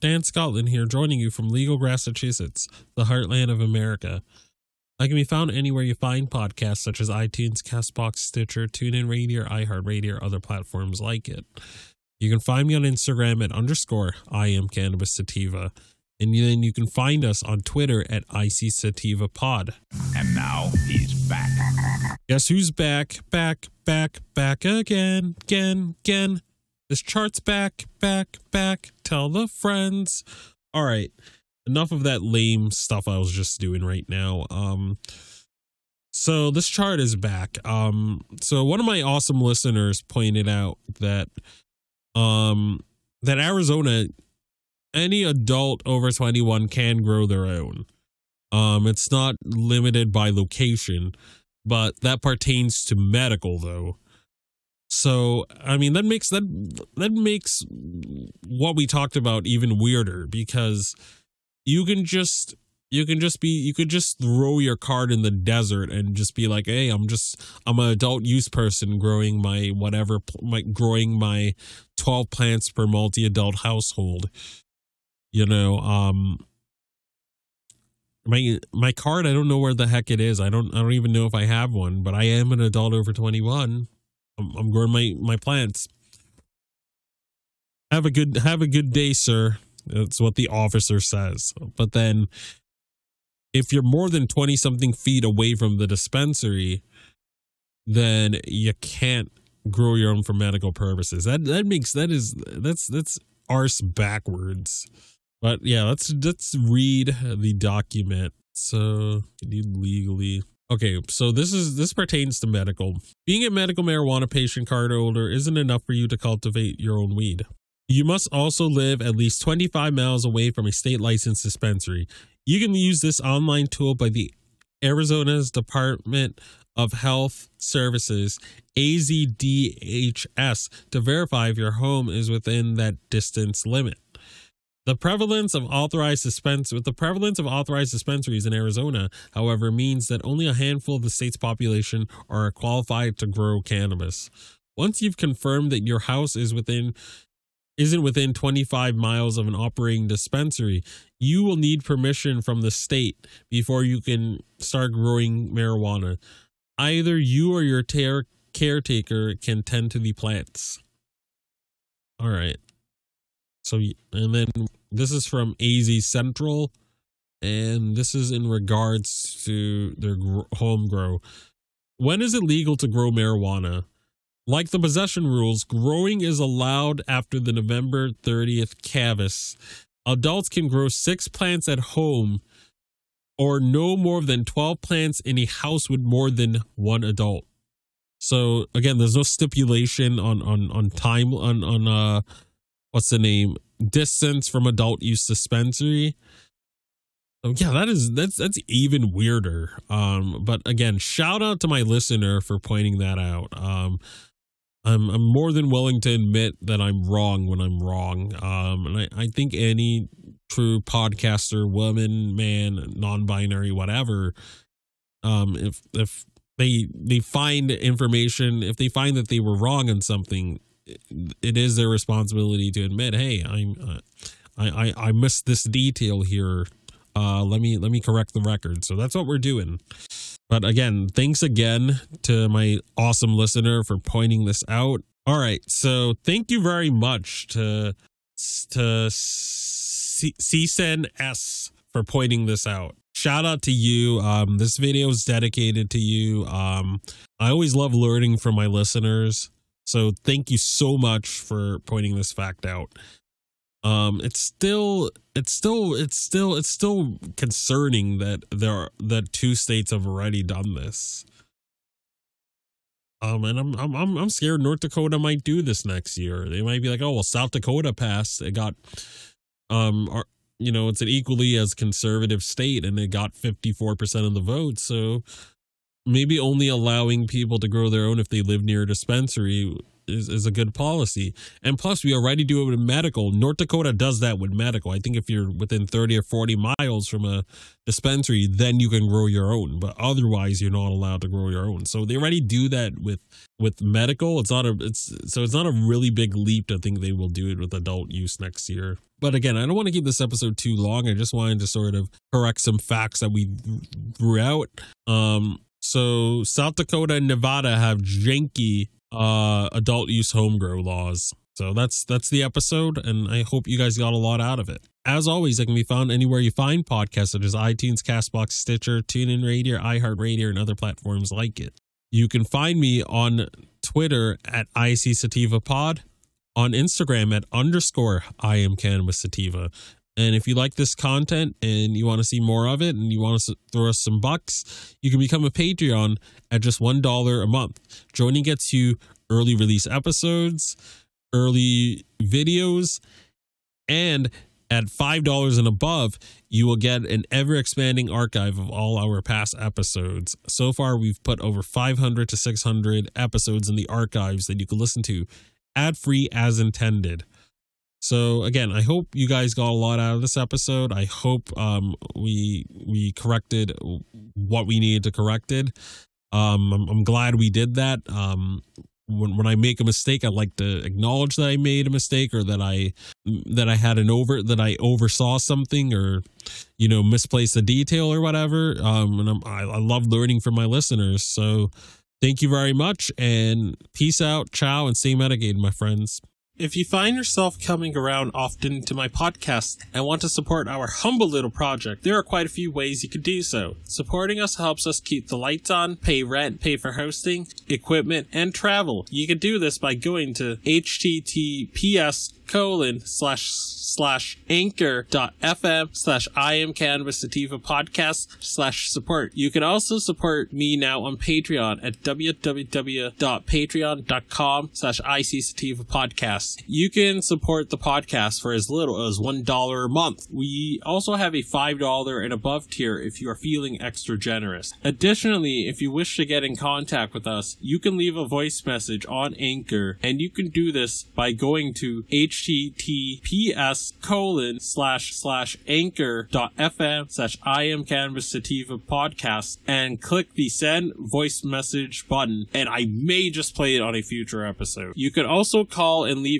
Dan Scotland here, joining you from Legal, Massachusetts, the heartland of America. I can be found anywhere you find podcasts such as iTunes, Castbox, Stitcher, TuneIn Radio, iHeartRadio, or other platforms like it. You can find me on Instagram at underscore I am Cannabis Sativa. And then you can find us on Twitter at IC Sativa Pod. And now he's back. Guess who's back? Back, back, back again, again, again. This chart's back, back, back. Tell the friends. All right. Enough of that lame stuff I was just doing right now. Um so this chart is back. Um so one of my awesome listeners pointed out that um that Arizona any adult over 21 can grow their own. Um it's not limited by location, but that pertains to medical though. So I mean that makes that that makes what we talked about even weirder because you can just you can just be you could just throw your card in the desert and just be like hey i'm just i'm an adult use person growing my whatever my growing my 12 plants per multi-adult household. You know um my my card i don't know where the heck it is. I don't i don't even know if i have one but i am an adult over 21 I'm, I'm growing my my plants. Have a good have a good day, sir. That's what the officer says. But then, if you're more than twenty something feet away from the dispensary, then you can't grow your own for medical purposes. That that makes that is that's that's arse backwards. But yeah, let's let's read the document. So you legally Okay, so this is this pertains to medical. Being a medical marijuana patient card holder isn't enough for you to cultivate your own weed. You must also live at least 25 miles away from a state licensed dispensary. You can use this online tool by the Arizona's Department of Health Services, AZDHS, to verify if your home is within that distance limit. The prevalence of authorized dispens the prevalence of authorized dispensaries in Arizona, however, means that only a handful of the state's population are qualified to grow cannabis. Once you've confirmed that your house is within isn't within 25 miles of an operating dispensary, you will need permission from the state before you can start growing marijuana. Either you or your ter- caretaker can tend to the plants. All right. So, and then this is from AZ Central, and this is in regards to their home grow. When is it legal to grow marijuana? Like the possession rules, growing is allowed after the November 30th canvass. Adults can grow six plants at home or no more than 12 plants in a house with more than one adult. So again, there's no stipulation on on on time on on uh what's the name distance from adult use dispensary. So yeah, that is that's that's even weirder. Um, but again, shout out to my listener for pointing that out. Um, I'm I'm more than willing to admit that I'm wrong when I'm wrong. Um, and I, I think any true podcaster, woman, man, non-binary, whatever, um, if if they they find information, if they find that they were wrong on something, it is their responsibility to admit, hey, I'm uh, I, I I missed this detail here. Uh, let me let me correct the record. So that's what we're doing. But again, thanks again to my awesome listener for pointing this out. All right, so thank you very much to to CSEN S for pointing this out. Shout out to you. Um, this video is dedicated to you. Um, I always love learning from my listeners. So thank you so much for pointing this fact out. Um, it's still, it's still, it's still, it's still concerning that there are that two states have already done this. Um, and I'm, I'm, I'm, scared North Dakota might do this next year. They might be like, oh well, South Dakota passed. It got, um, our, you know, it's an equally as conservative state, and it got 54 percent of the vote. So maybe only allowing people to grow their own if they live near a dispensary is, is a good policy. And plus, we already do it with medical. North Dakota does that with medical. I think if you're within 30 or 40 miles from a dispensary, then you can grow your own. But otherwise, you're not allowed to grow your own. So they already do that with with medical. It's not a it's so it's not a really big leap to think they will do it with adult use next year. But again, I don't want to keep this episode too long. I just wanted to sort of correct some facts that we threw out. Um, so South Dakota and Nevada have janky uh adult use home grow laws. So that's that's the episode, and I hope you guys got a lot out of it. As always, it can be found anywhere you find podcasts such as iTunes, Castbox, Stitcher, TuneIn Radio, iHeartRadio, and other platforms like it. You can find me on Twitter at IC Sativa Pod, on Instagram at underscore I am Cannabis Sativa, and if you like this content and you want to see more of it and you want to throw us some bucks, you can become a Patreon at just $1 a month. Joining gets you early release episodes, early videos, and at $5 and above, you will get an ever expanding archive of all our past episodes. So far, we've put over 500 to 600 episodes in the archives that you can listen to ad free as intended. So again, I hope you guys got a lot out of this episode. I hope um, we we corrected what we needed to corrected. Um, I'm, I'm glad we did that. Um, when when I make a mistake, I like to acknowledge that I made a mistake or that I that I had an over that I oversaw something or you know misplaced a detail or whatever. Um, and I'm, I, I love learning from my listeners. So thank you very much and peace out, ciao, and stay medicated, my friends. If you find yourself coming around often to my podcast and want to support our humble little project, there are quite a few ways you could do so. Supporting us helps us keep the lights on, pay rent, pay for hosting, equipment, and travel. You can do this by going to https colon slash slash anchor.fm slash I am Cannabis Sativa podcast slash support. You can also support me now on Patreon at www.patreon.com slash IC Sativa podcast. You can support the podcast for as little as $1 a month. We also have a $5 and above tier if you are feeling extra generous. Additionally, if you wish to get in contact with us, you can leave a voice message on Anchor and you can do this by going to https colon slash slash anchor dot fm slash I am Cannabis Sativa podcast and click the send voice message button and I may just play it on a future episode. You can also call and leave